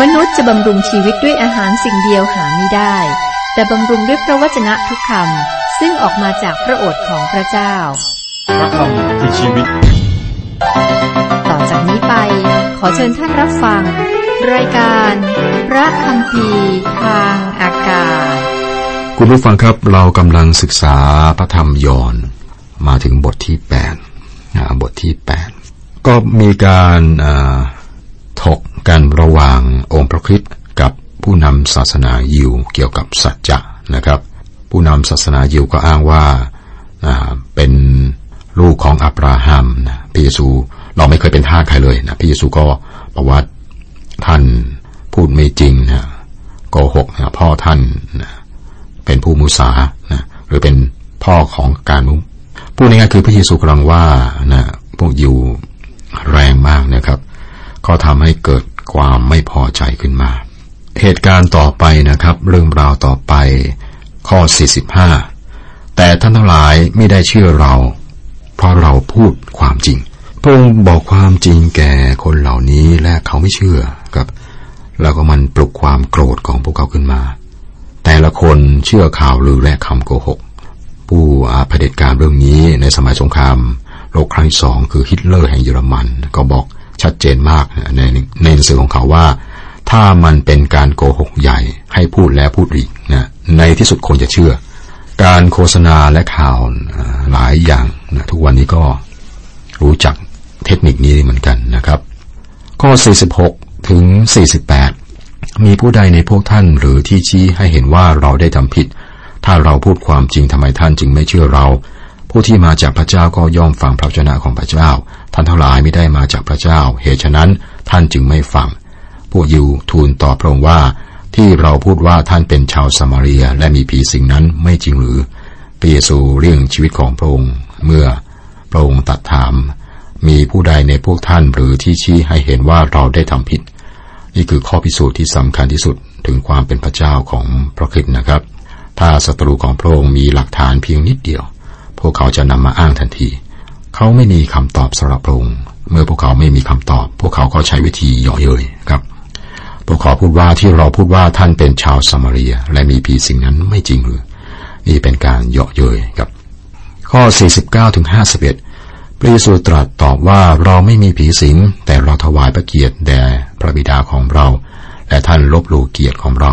มนุษย์จะบำรุงชีวิตด้วยอาหารสิ่งเดียวหาไม่ได้ แต่บำรุงด้วยพระวจนะทุกคำซึ่งออกมาจากพระโอษฐ์ของพระเจ้า พระคำคือชีวิต ต่อจากนี้ไป ขอเชิญท่านรับฟัง รายการ พระคำพีทางอากาศ คุณผู้ฟังครับเรากำลังศึกษาพระธรรมยอห์นมาถึงบทที่แปดนะบทที่แปดก็มีการอ่าถก กันระหว่างองค์พระคริสต์กับผู้นำศาสนายิวเกี่ยวกับสัจจะนะครับ ผู้นำศาสนายิวก็อ้างว่าเป็นลูกของอับราฮัมนะพระเยซูเราไม่เคยเป็นท่าใครเลยนะพระเยซูก็บอกว่าท่านพูดไม่จริงนะโกหกนะพ่อท่านนะเป็นผู้มุสานะหรือเป็นพ่อของการมุพูดง่ายๆคือพระเยซูกำลังว่านะพวกยิวแรงมากนะครับ ก็ทำให้เกิด ความไม่พอใจขึ้นมา เหตุการณ์ต่อไปนะครับ เรื่องราวต่อไป ข้อ 45 แต่ท่านทั้งหลายไม่ได้เชื่อเรา เพราะเราพูดความจริงพระองค์บอกความจริงแก่คนเหล่านี้และเขาไม่เชื่อครับ แล้วก็มันปลุกความโกรธของพวกเขาขึ้นมา แต่ละคนเชื่อข่าวลือและคำโกหก ผู้อาเผด็จการเรื่องนี้ในสมัยสงครามโลกครั้งที่สองคือฮิตเลอร์แห่งเยอรมัน ก็บอก ชัดเจนมากในในหนังสือของเขาว่า ถ้ามันเป็นการโกหกใหญ่ให้พูดแล้วพูดอีกนะในที่สุดคนจะเชื่อ การโฆษณาและข่าวหลายอย่างนะทุกวันนี้ก็รู้จักเทคนิคนี้เหมือนกันนะครับ ข้อ 46 ถึง 48 มีผู้ใดในพวกท่านหรือที่ชี้ให้เห็นว่าเราได้ทำผิด ถ้าเราพูดความจริงทำไมท่านจึงไม่เชื่อเรา ผู้ที่มาจากพระเจ้าก็ย่อมฟังพระวจนะของพระเจ้า ท่านทั้งหลายไม่ได้มาจากพระเจ้า เหตุฉะนั้นท่านจึงไม่ฟัง พวกยิวทูลตอบพระองค์ว่า ที่เราพูดว่าท่านเป็นชาวสมาเรียและมีผีสิ่งนั้นไม่จริงหรือพระเยซูเรื่องชีวิตของพระองค์ เมื่อพระองค์ตัดถาม มีผู้ใดในพวกท่านหรือที่ชี้ให้เห็นว่าเราได้ทำผิด นี่คือข้อพิสูจน์ที่สำคัญที่สุดถึงความเป็นพระเจ้าของพระคริสต์นะครับ ถ้าศัตรูของพระองค์มีหลักฐานเพียงนิดเดียว พวกเขาจะนำมาอ้างทันที เขาไม่มีคำตอบสำหรับพระองค์เมื่อพวกเขาไม่มีคำตอบ พวกเขาก็ใช้วิธีเยาะเย้ยครับ พวกเขาพูดว่าที่เราพูดว่าท่านเป็นชาวสมารียและมีผีสิ่งนั้นไม่จริงหรือนี่เป็นการเยาะเย้ยครับ ข้อ 49ถึง51 พระเยซูตรัสตอบว่าเราไม่มีผีสิง แต่เราถวายพระเกียรติแด่พระบิดาของเรา และท่านลบหลู่เกียรติของเรา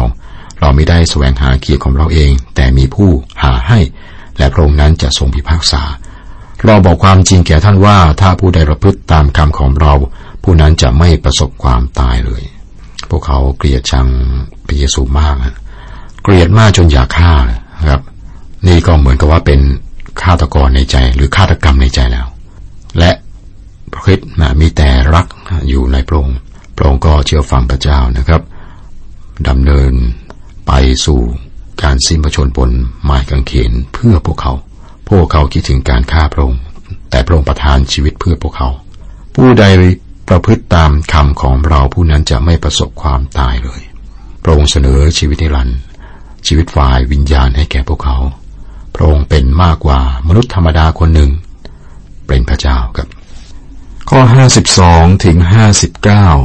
เราไม่ได้แสวงหาเกียรติของเราเอง แต่มีผู้หาให้ และพระองค์นั้นจะทรงพิพากษา เราบอกความจริงแก่ท่านว่าถ้าผู้ใดประพฤติตามคำของเรา ผู้นั้นจะไม่ประสบความตายเลย พวกเขาเกลียดชังพระเยซูมากเกลียดมากจนอยากฆ่านะครับ นี่ก็เหมือนกับว่าเป็นฆาตกรในใจ หรือฆาตกรรมในใจแล้ว และพระคริสต์นะมีแต่รักอยู่ในพระองค์พระองค์ก็เชื่อฟังพระเจ้านะครับดำเนินไปสู่การสิ้นพระชนม์บนไม้กางเขนเพื่อพวกเขา พวกเขาคิดถึงการฆ่าพระองค์แต่พระองค์ประทานชีวิตเพื่อพวกเขา ผู้ใดประพฤติตามคำของเราผู้นั้นจะไม่ประสบความตายเลย พระองค์เสนอชีวิตนิรันดร์ชีวิตฝ่ายวิญญาณให้แก่พวกเขา พระองค์เป็นมากกว่ามนุษย์ธรรมดาคนหนึ่ง เป็นพระเจ้าครับ ข้อ 52 ถึง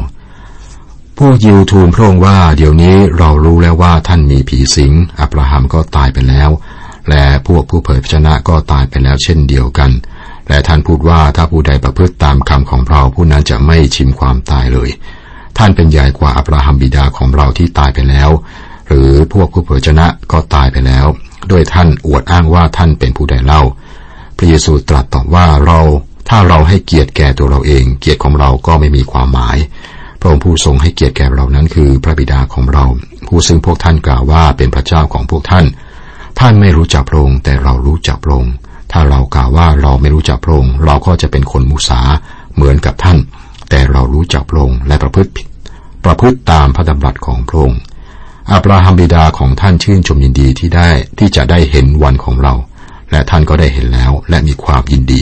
59 พวกยิวทูลพระองค์ว่า เดี๋ยวนี้เรารู้แล้วว่าท่านมีผีสิง อับราฮัมก็ตายไปแล้ว และพวกผู้เผยพระชนะก็ตายไปแล้วเช่นเดียวกัน และท่านพูดว่าถ้าผู้ใดประพฤติตามคำของเราผู้นั้นจะไม่ชิมความตายเลย ท่านเป็นใหญ่กว่าอับราฮัมบิดาของเราที่ตายไปแล้ว หรือพวกผู้เผยชนะก็ตายไปแล้ว โดยท่านอวดอ้างว่าท่านเป็นผู้ใดเล่า พระเยซูตรัสตอบว่าเราถ้าเราให้เกียรติแก่ตัวเราเอง เกียรติของเราก็ไม่มีความหมาย พระองค์ผู้ทรงให้เกียรติแก่เรานั้นคือพระบิดาของเรา ผู้ซึ่งพวกท่านกล่าวว่าเป็นพระเจ้าของพวกท่าน ท่านไม่รู้จักพระองค์แต่เรารู้จักพระองค์ถ้าเรากล่าวว่าเราไม่รู้จักพระองค์เราก็จะเป็นคนมุสาเหมือนกับท่าน แต่เรารู้จักพระองค์และประพฤติผิด ประพฤติตามพระดำรัสของพระองค์อับราฮัมบิดาของท่านชื่นชมยินดีที่ได้ที่จะได้เห็นวันของเรา และท่านก็ได้เห็นแล้วและมีความยินดี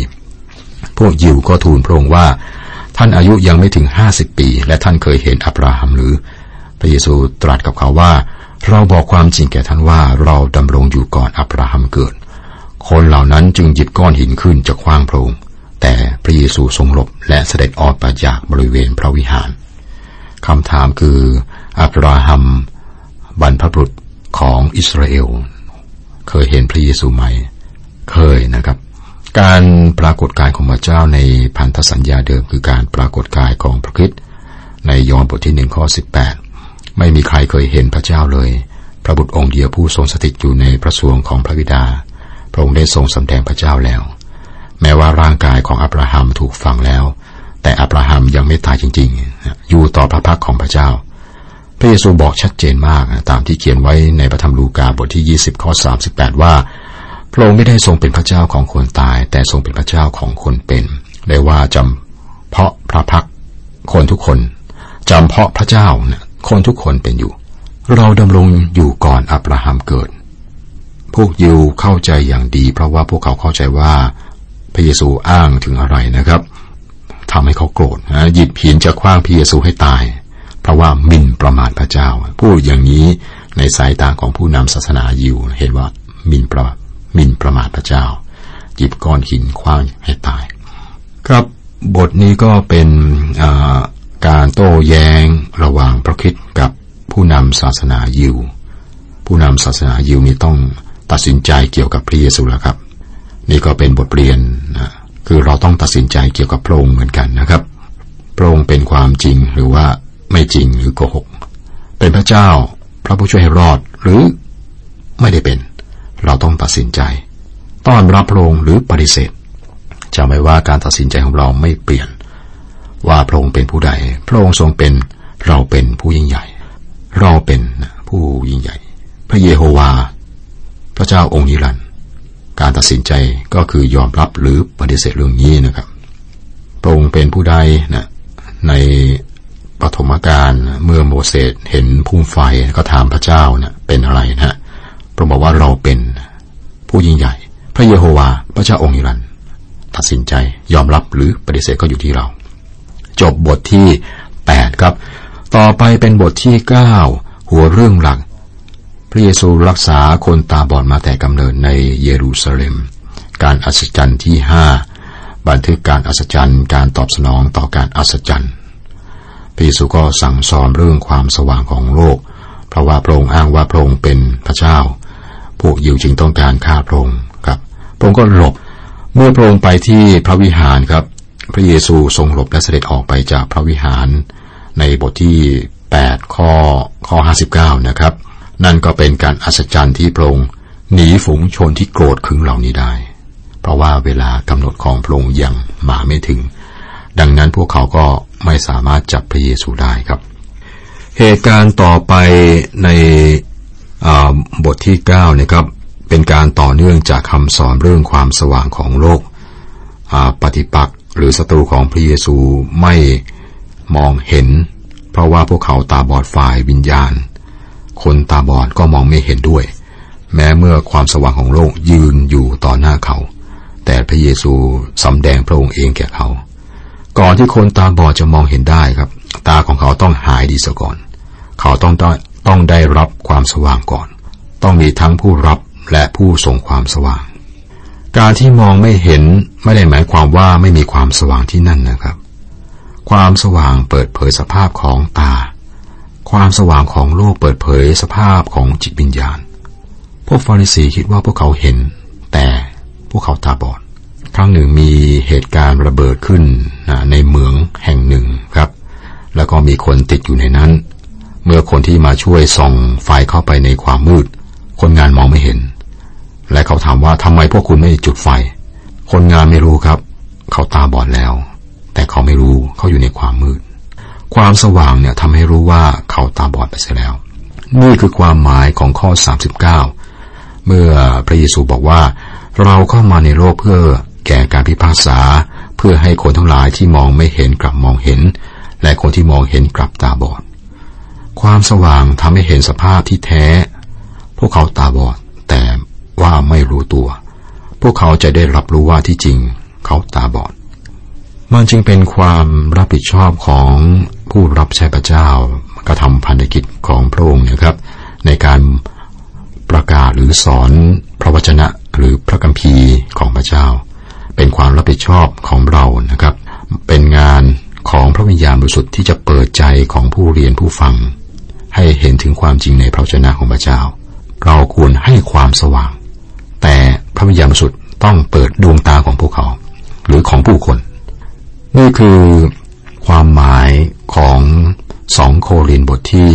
พวกยิวก็ทูลพระองค์ว่า ท่านอายุยังไม่ถึงห้าสิบปี และท่านเคยเห็นอับราฮัมหรือ พระเยซูตรัสกับเขาว่า เราบอกความจริงแก่ท่านว่าเราดำรงอยู่ก่อนอับราฮัมเกิด คนเหล่านั้นจึงหยิบก้อนหินขึ้นจะคว้างโพรงแต่พระเยซูทรงหลบและเสด็จออกไปจากบริเวณพระวิหารคำถามคืออับราฮัมบรรพบุรุษของอิสราเอล เคยเห็นพระเยซูไหม เคยนะครับ การปรากฏกายของพระเจ้าในพันธสัญญาเดิมคือการปรากฏกายของพระคริสต์ในยอห์นบทที่หนึ่งข้อสิบแปด ไม่มีใครเคยเห็นพระเจ้าเลย พระบุตรองค์เดียวผู้ทรงสถิตอยู่ในพระสวงของพระบิดา พระองค์ได้ทรงสำแดงพระเจ้าแล้ว แม้ว่าร่างกายของอับราฮัมถูกฝังแล้ว แต่อับราฮัมยังไม่ตายจริง ๆ อยู่ต่อพระพักของพระเจ้า พระเยซูบอกชัดเจนมากตามที่เขียนไว้ในพระธรรมลูกาบทที่ 20 ข้อ 38 ว่า พระองค์ไม่ได้ทรงเป็นพระเจ้าของคนตาย แต่ทรงเป็นพระเจ้าของคนเป็นได้ว่าจำเพาะพระพักคนทุกคนจำเพาะพระเจ้านะ คนทุกคนเป็นอยู่ เราดำรงอยู่ก่อนอับราฮัมเกิด พวกยิวเข้าใจอย่างดี เพราะว่าพวกเขาเข้าใจว่าพระเยซูอ้างถึงอะไรนะครับทำให้เขาโกรธนะหยิบหินจะคว้างพระเยซูให้ตาย เพราะว่ามินประมาทพระเจ้า พูดอย่างนี้ในสายตาของผู้นำศาสนายิวเห็นว่ามินประมินประมาทพระเจ้า หยิบก้อนหินคว้างให้ตาย ครับบทนี้ก็เป็น การโต้แย้งระหว่างพระคิดกับผู้นำศาสนายิว ผู้นำศาสนายิวนี่ต้องตัดสินใจเกี่ยวกับพระเยซูแล้วครับ นี่ก็เป็นบทเรียนนะคือเราต้องตัดสินใจเกี่ยวกับพระองค์เหมือนกันนะครับพระองค์เป็นความจริงหรือว่าไม่จริงหรือโกหก เป็นพระเจ้าพระผู้ช่วยให้รอดหรือไม่ได้เป็น เราต้องตัดสินใจ ต้อนรับพระองค์หรือปฏิเสธจะไม่ว่าการตัดสินใจของเราไม่เปลี่ยน ว่าพระองค์เป็นผู้ใด พระองค์ทรงเป็นเราเป็นผู้ยิ่งใหญ่ เราเป็นผู้ยิ่งใหญ่ พระเยโฮวา พระเจ้าองค์นิรันดร์การตัดสินใจก็คือยอมรับหรือปฏิเสธเรื่องนี้นะครับ พระองค์เป็นผู้ใดนะในปฐมกาลเมื่อโมเสสเห็นพุ่มไฟก็ถามพระเจ้านะเป็นอะไรนะพระบอกว่าเราเป็นผู้ยิ่งใหญ่ พระเยโฮวา พระเจ้าองค์นิรันดร์ตัดสินใจยอมรับหรือปฏิเสธก็อยู่ที่เรา จบบทที่ 8 ครับ ต่อไปเป็นบทที่ 9 หัวเรื่องหลัก พระเยซูรักษาคนตาบอดมาแต่กำเนิดในเยรูซาเล็ม การอัศจรรย์ที่ห้าบันทึกการอัศจรรย์การตอบสนองต่อการอัศจรรย์พระเยซูก็สั่งสอนเรื่องความสว่างของโลก เพราะว่าพระองค์อ้างว่าพระองค์เป็นพระเจ้า พวกยิวจึงต้องการฆ่าพระองค์ครับ พระองค์ก็หลบ เมื่อพระองค์ไปที่พระวิหารครับ พระเยซูทรงหลบและเสด็จออกไปจากพระวิหาร ในบทที่ 8 ข้อข้อ 59 นะครับ นั่นก็เป็นการอัศจรรย์ที่พระองค์หนีฝูงชนที่โกรธขึงเหล่านี้ได้ เพราะว่าเวลากำหนดของพระองค์ยังมาไม่ถึง ดังนั้นพวกเขาก็ไม่สามารถจับพระเยซูได้ครับ เหตุการณ์ต่อไปในบทที่9นะครับเป็นการต่อเนื่องจากคำสอนเรื่องความสว่างของโลกปฏิปักษ หรือศัตรูของพระเยซูไม่มองเห็น เพราะว่าพวกเขาตาบอดฝ่ายวิญญาณ คนตาบอดก็มองไม่เห็นด้วย แม้เมื่อความสว่างของโลกยืนอยู่ต่อหน้าเขา แต่พระเยซูสำแดงพระองค์เองแก่เขา ก่อนที่คนตาบอดจะมองเห็นได้ครับ ตาของเขาต้องหายดีซะก่อน เขาต้องต้องได้รับความสว่างก่อน ต้องมีทั้งผู้รับและผู้ส่งความสว่าง การที่มองไม่เห็นไม่ได้หมายความว่าไม่มีความสว่างที่นั่นนะครับ ความสว่างเปิดเผยสภาพของตา ความสว่างของโลกเปิดเผยสภาพของจิตวิญญาณ พวกฟาริสีคิดว่าพวกเขาเห็น แต่พวกเขาตาบอด ครั้งหนึ่งมีเหตุการณ์ระเบิดขึ้นในเมืองแห่งหนึ่งครับ แล้วก็มีคนติดอยู่ในนั้น เมื่อคนที่มาช่วยส่องไฟเข้าไปในความมืด คนงานมองไม่เห็น และเขาถามว่าทำไมพวกคุณไม่จุดไฟ คนงานไม่รู้ครับ เขาตาบอดแล้ว แต่เขาไม่รู้เขาอยู่ในความมืด ความสว่างเนี่ยทำให้รู้ว่าเขาตาบอดไปเสียแล้ว นี่คือความหมายของข้อ 39 เมื่อพระเยซูบอกว่า เราเข้ามาในโลกเพื่อแก่การพิพากษา เพื่อให้คนทั้งหลายที่มองไม่เห็นกลับมองเห็น และคนที่มองเห็นกลับตาบอด ความสว่างทำให้เห็นสภาพที่แท้ พวกเขาตาบอดแต่ ว่าไม่รู้ตัว พวกเขาจะได้รับรู้ว่าที่จริง เขาตาบอด มันจึงเป็นความรับผิดชอบของผู้รับใช้พระเจ้ากระทำพันธกิจของพระองค์นะครับ ในการประกาศหรือสอนพระวจนะหรือพระคัมภีร์ของพระเจ้า เป็นความรับผิดชอบของเรานะครับ เป็นงานของพระวิญญาณบริสุทธิ์ที่จะเปิดใจของผู้เรียนผู้ฟัง ให้เห็นถึงความจริงในพระชนะของพระเจ้า เราควรให้ความสว่าง แต่พระวิญญาณบริสุทธิ์ต้องเปิดดวงตาของพวกเขา หรือของผู้คน นี่คือความหมายของสองโครินบทที่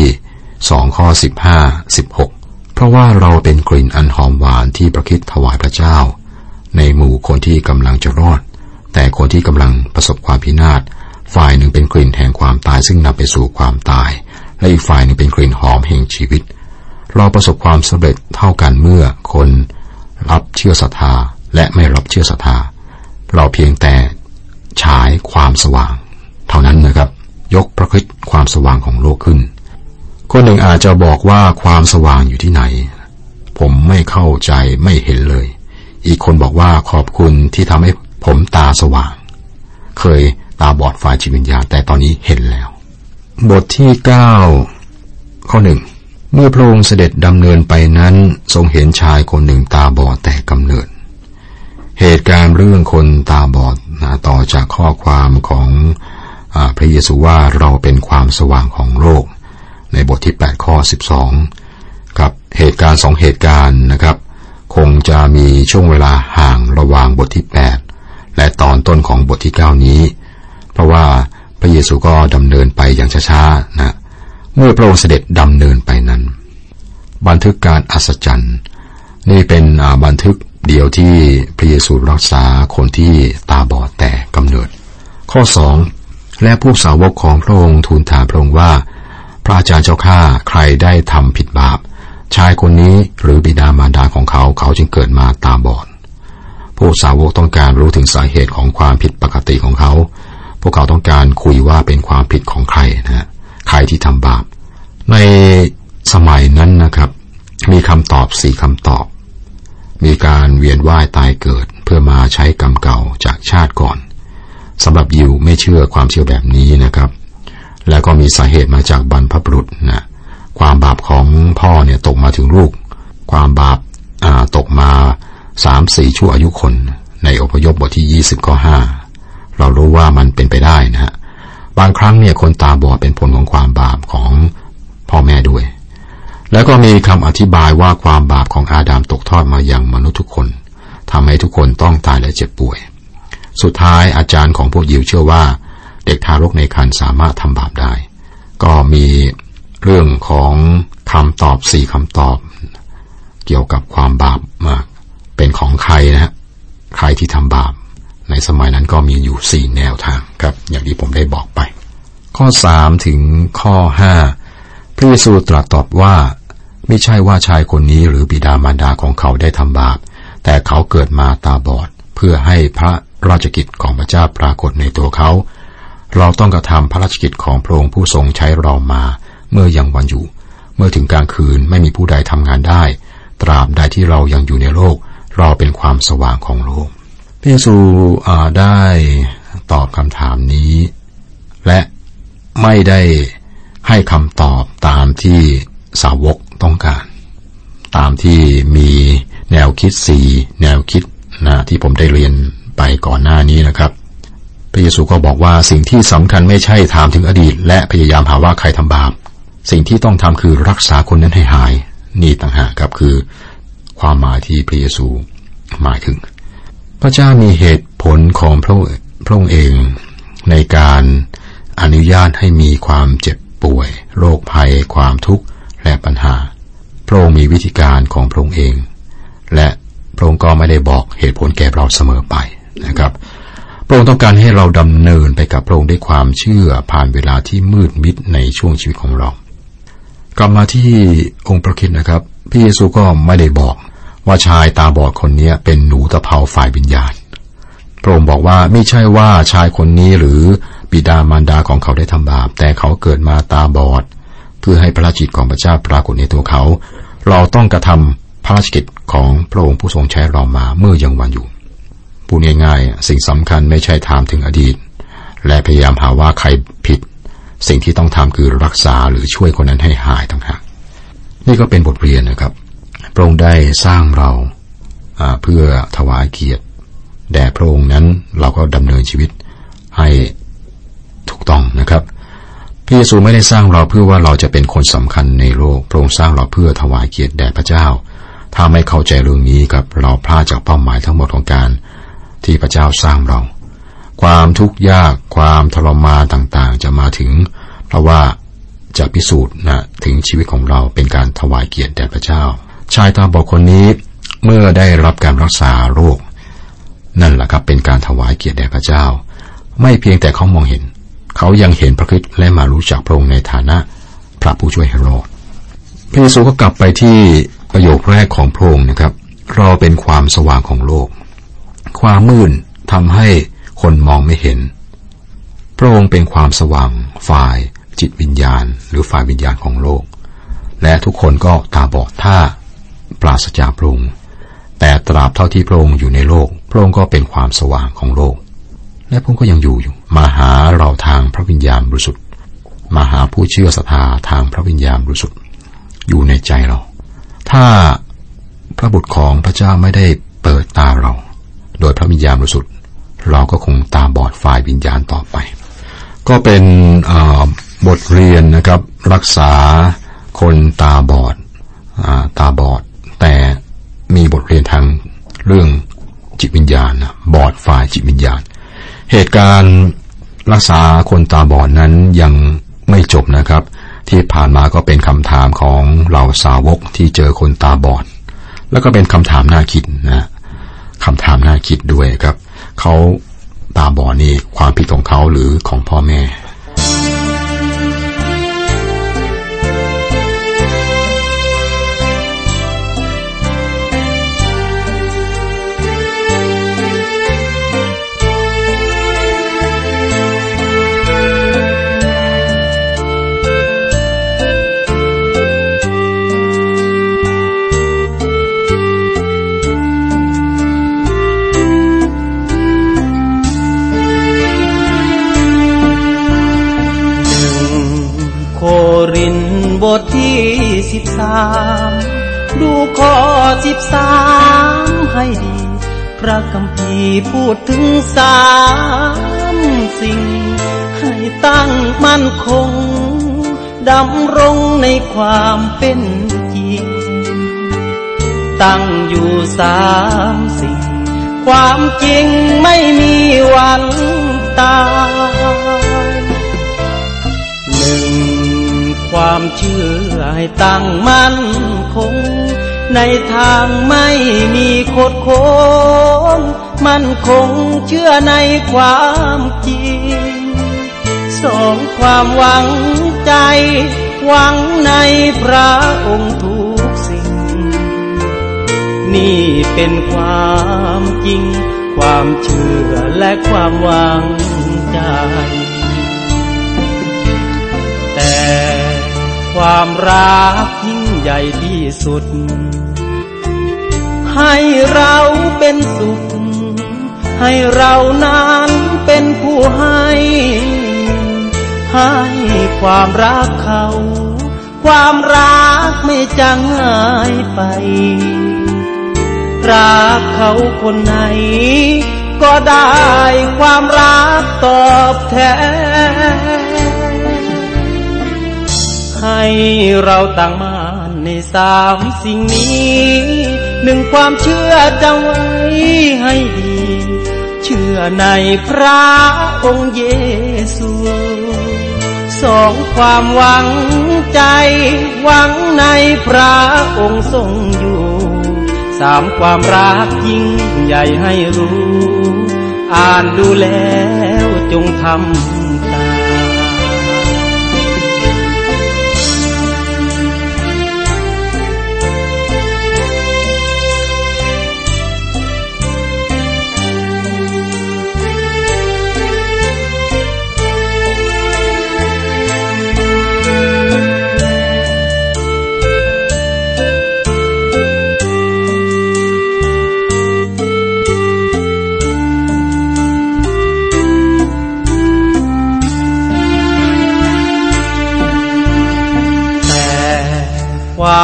สองข้อสิบห้าสิบหกเพราะว่าเราเป็นกลิ่นอันหอมหวานที่ประคิดถวายพระเจ้า ในหมู่คนที่กำลังจะรอด แต่คนที่กำลังประสบความพินาศฝ่ายหนึ่งเป็นกลิ่นแห่งความตายซึ่งนำไปสู่ความตาย และอีกฝ่ายหนึ่งเป็นกลิ่นหอมแห่งชีวิต เราประสบความสำเร็จเท่ากันเมื่อคน รับเชื่อศรัทธาและไม่รับเชื่อศรัทธา เราเพียงแต่ฉายความสว่าง เท่านั้นนะครับ ยกพระคิดความสว่างของโลกขึ้น คนหนึ่งอาจจะบอกว่าความสว่างอยู่ที่ไหน ผมไม่เข้าใจไม่เห็นเลย อีกคนบอกว่าขอบคุณที่ทำให้ผมตาสว่าง เคยตาบอดฝ่ายจิตวิญญาณแต่ตอนนี้เห็นแล้ว บทที่เก้าข้อหนึ่ง มื่อพระองค์เสด็จดำเนินไปนั้นทรงเห็นชายคนหนึ่งตาบอดแต่กำเนิด เหตุการณ์เรื่องคนตาบอดนะต่อจากข้อความของอพระเยซูว่าเราเป็นความสว่างของโลก ในบทที่ 8 ข้อ 12กับเหตุการณ์สองเหตุการณ์นะครับ คงจะมีช่วงเวลาห่างระหว่างบทที่ 8 และตอนต้นของบทที่ 9 นี้ เพราะว่าพระเยซูก็ดำเนินไปอย่างช้าๆนะ เมื่อพระองค์เสด็จดำเนินไปนั้น บันทึกการอัศจรรย์ นี่เป็นบันทึกเดียวที่พระเยซูรักษาคนที่ตาบอดแต่กำเนิด ข้อสองและพวกสาวกของพระองค์ทูลถามพระองค์ว่า พระอาจารย์เจ้าข้าใครได้ทำผิดบาป ชายคนนี้หรือบิดามารดาของเขาเขาจึงเกิดมาตาบอดพวกสาวกต้องการรู้ถึงสาเหตุของความผิดปกติของเขา พวกเขาต้องการคุยว่าเป็นความผิดของใครนะฮะ ใครที่ทำบาป ในสมัยนั้นนะครับ มีคำตอบสี่คำตอบ มีการเวียนว่ายตายเกิด เพื่อมาใช้กรรมเก่าจากชาติก่อนสำหรับยิวไม่เชื่อความเชื่อแบบนี้นะครับ แล้วก็มีสาเหตุมาจากบรรพบุรุษนะความบาปของพ่อเนี่ยตกมาถึงลูก ความบาปตกมาสามสี่ชั่วอายุคน ในอพยพบทที่ยี่สิบข้อห้าเรารู้ว่ามันเป็นไปได้นะฮะ บางครั้งเนี่ยคนตาบอดเป็นผลของความบาปของพ่อแม่ด้วย แล้วก็มีคำอธิบายว่าความบาปของอาดามตกทอดมายังมนุษย์ทุกคนทำให้ทุกคนต้องตายและเจ็บป่วย สุดท้ายอาจารย์ของพวกยิวเชื่อว่า เด็กทารกในครรภ์สามารถทำบาปได้ ก็มีเรื่องของคำตอบสี่คำตอบ เกี่ยวกับความบาปมาเป็นของใครนะฮะใครที่ทำบาป ในสมัยนั้นก็มีอยู่สี่แนวทางครับ อย่างที่ผมได้บอกไป ข้อสามถึงข้อห้าพระเยซูตรัสตอบว่า ไม่ใช่ว่าชายคนนี้หรือบิดามารดาของเขาได้ทำบาป แต่เขาเกิดมาตาบอด เพื่อให้พระราชกิจของพระเจ้าปรากฏในตัวเขา เราต้องกระทำพระราชกิจของพระองค์ผู้ทรงใช้เรามา เมื่อยังวันอยู่ เมื่อถึงกลางคืนไม่มีผู้ใดทำงานได้ ตราบใดที่เรายังอยู่ในโลก เราเป็นความสว่างของโลก พระเยซูได้ตอบคำถามนี้ และไม่ได้ให้คำตอบตามที่สาวกต้องการ ตามที่มีแนวคิดสี่แนวคิดนะที่ผมได้เรียนไปก่อนหน้านี้นะครับ พระเยซูก็บอกว่าสิ่งที่สำคัญไม่ใช่ถามถึงอดีต และพยายามหาว่าใครทำบาป สิ่งที่ต้องทำคือรักษาคนนั้นให้หาย นี่ต่างหากครับคือความหมายที่พระเยซูหมายถึง พระเจ้ามีเหตุผลของพระพระองค์เอง ในการอนุญาตให้มีความเจ็บป่วย โรคภัย ความทุกข์และปัญหา พระองค์มีวิธีการของพระองค์เอง และพระองค์ก็ไม่ได้บอกเหตุผลแก่เราเสมอไปนะครับ พระองค์ต้องการให้เราดำเนินไปกับพระองค์ด้วยความเชื่อผ่านเวลาที่มืดมิดในช่วงชีวิตของเรา กลับมาที่องค์พระคิดนะครับ พระเยซูก็ไม่ได้บอก ว่าชายตาบอดคนนี้เป็นหนูตะเภาฝ่ายวิญญาณ พระองค์บอกว่าไม่ใช่ว่าชายคนนี้หรือบิดามารดาของเขาได้ทำบาป แต่เขาเกิดมาตาบอด เพื่อให้พระราชกิจของพระเจ้าปรากฏในตัวเขา เราต้องกระทำพระราชกิจของพระองค์ผู้ทรงใช้เรามาเมื่อยังวันอยู่พูดง่ายๆสิ่งสำคัญไม่ใช่ถามถึงอดีต และพยายามหาว่าใครผิด สิ่งที่ต้องทำคือรักษาหรือช่วยคนนั้นให้หายต่างหากนี่ก็เป็นบทเรียนนะครับ ระองค์ได้สร้างเราเพื่อถวายเกียรติแด่พระองค์นั้นเราก็ดำเนินชีวิตให้ถูกต้องนะครับพระเยซูไม่ได้สร้างเราเพื่อว่าเราจะเป็นคนสำคัญในโลก พระองค์สร้างเราเพื่อถวายเกียรติแด่พระเจ้า ถ้าไม่เข้าใจเรื่องนี้ครับเราพลาดจากเป้าหมายทั้งหมดของการที่พระเจ้าสร้างเรา ความทุกข์ยาก ความทรมานต่างๆ จะมาถึง เพราะว่าจะพิสูจน์นะถึงชีวิตของเราเป็นการถวายเกียรติแด่พระเจ้า ชายตาบอดคนนี้เมื่อได้รับการรักษาโรค นั่นแหละครับเป็นการถวายเกียรติแด่พระเจ้า ไม่เพียงแต่เขามองเห็น เขายังเห็นพระคิดและมารู้จักพระองค์ในฐานะพระผู้ช่วยให้รอดพระเยซูก็กลับไปที่ประโยคแรกของพระองค์นะครับ เราเป็นความสว่างของโลก ความมืดทำให้คนมองไม่เห็น พระองค์เป็นความสว่างฝ่ายจิตวิญญาณ หรือฝ่ายวิญญาณของโลก และทุกคนก็ตาบอดถ้า ปราศจากพระองค์แต่ตราบเท่าที่พระองค์อยู่ในโลก พระองค์ก็เป็นความสว่างของโลก และพระองค์ก็ยังอยู่อยู่ มาหาเราทางพระวิญญาณบริสุทธิ์มาหาผู้เชื่อศรัทธาทางพระวิญญาณบริสุทธิ์อยู่ในใจเรา ถ้าพระบุตรของพระเจ้าไม่ได้เปิดตาเรา โดยพระวิญญาณบริสุทธิ์เราก็คงตาบอดฝ่ายวิญญาณต่อไป ก็เป็นบทเรียนนะครับรักษาคนตาบอดอตาบอด แต่มีบทเรียนทางเรื่องจิตวิญญาณบอดฝ่ายจิตวิญญาณ เหตุการณ์รักษาคนตาบอดนั้นยังไม่จบนะครับ ที่ผ่านมาก็เป็นคำถามของเราสาวกที่เจอคนตาบอด แล้วก็เป็นคำถามน่าคิดนะคำถามน่าคิดด้วยครับเขาตาบอดนี่ความผิดของเขาหรือของพ่อแม่ สิบสามดูข้อสิบสามให้ดี พระคำพีพูดถึงสามสิ่ง ให้ตั้งมั่นคง ดำรงในความเป็นจริง ตั้งอยู่สามสิ่ง ความจริงไม่มีวันตายหนึ่ง ความเชื่อให้ตั้งมั่นคง ในทางไม่มีโคดโค้งมั่นคงเชื่อในความจริง สองความหวังใจ หวังในพระองค์ทุกสิ่ง นี่เป็นความจริง ความเชื่อและความหวังใจ ความรักยิ่งใหญ่ที่สุด ให้เราเป็นสุข ให้เรานั้นเป็นผู้ให้ ให้ความรักเขา ความรักไม่จางหายไป รักเขาคนไหน ก็ได้ความรักตอบแทน ให้เราต่างมาในสามสิ่งนี้ หนึ่งความเชื่อจำไว้ให้ดี เชื่อในพระองค์เยซูสองความหวังใจ หวังในพระองค์ทรงอยู่สามความรักยิ่งใหญ่ให้รู้ อ่านดูแล้วจงทำ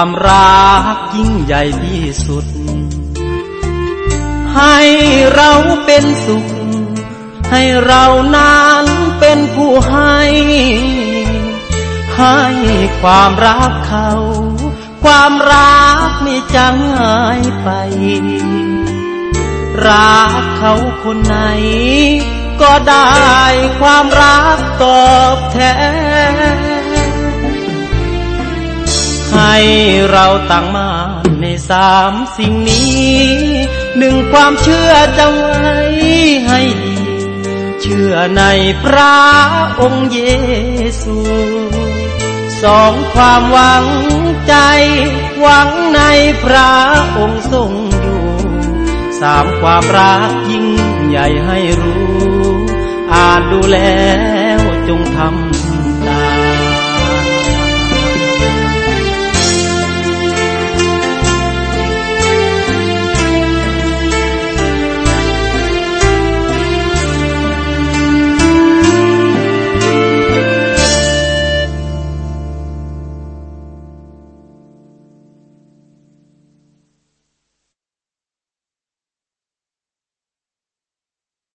ความรักยิ่งใหญ่ที่สุด ให้เราเป็นสุข ให้เรานั้นเป็นผู้ให้ ให้ความรักเขา ความรักไม่จางหายไป รักเขาคนไหน ก็ได้ความรักตอบแทน ให้เราตั้งมาในสามสิ่งนี้ หนึ่งความเชื่อจงไว้ให้ดี เชื่อในพระองค์เยซูสองความหวังใจ หวังในพระองค์ทรงอยู่สามความรักยิ่งใหญ่ให้รู้ อ่านดูแล้วจงทำ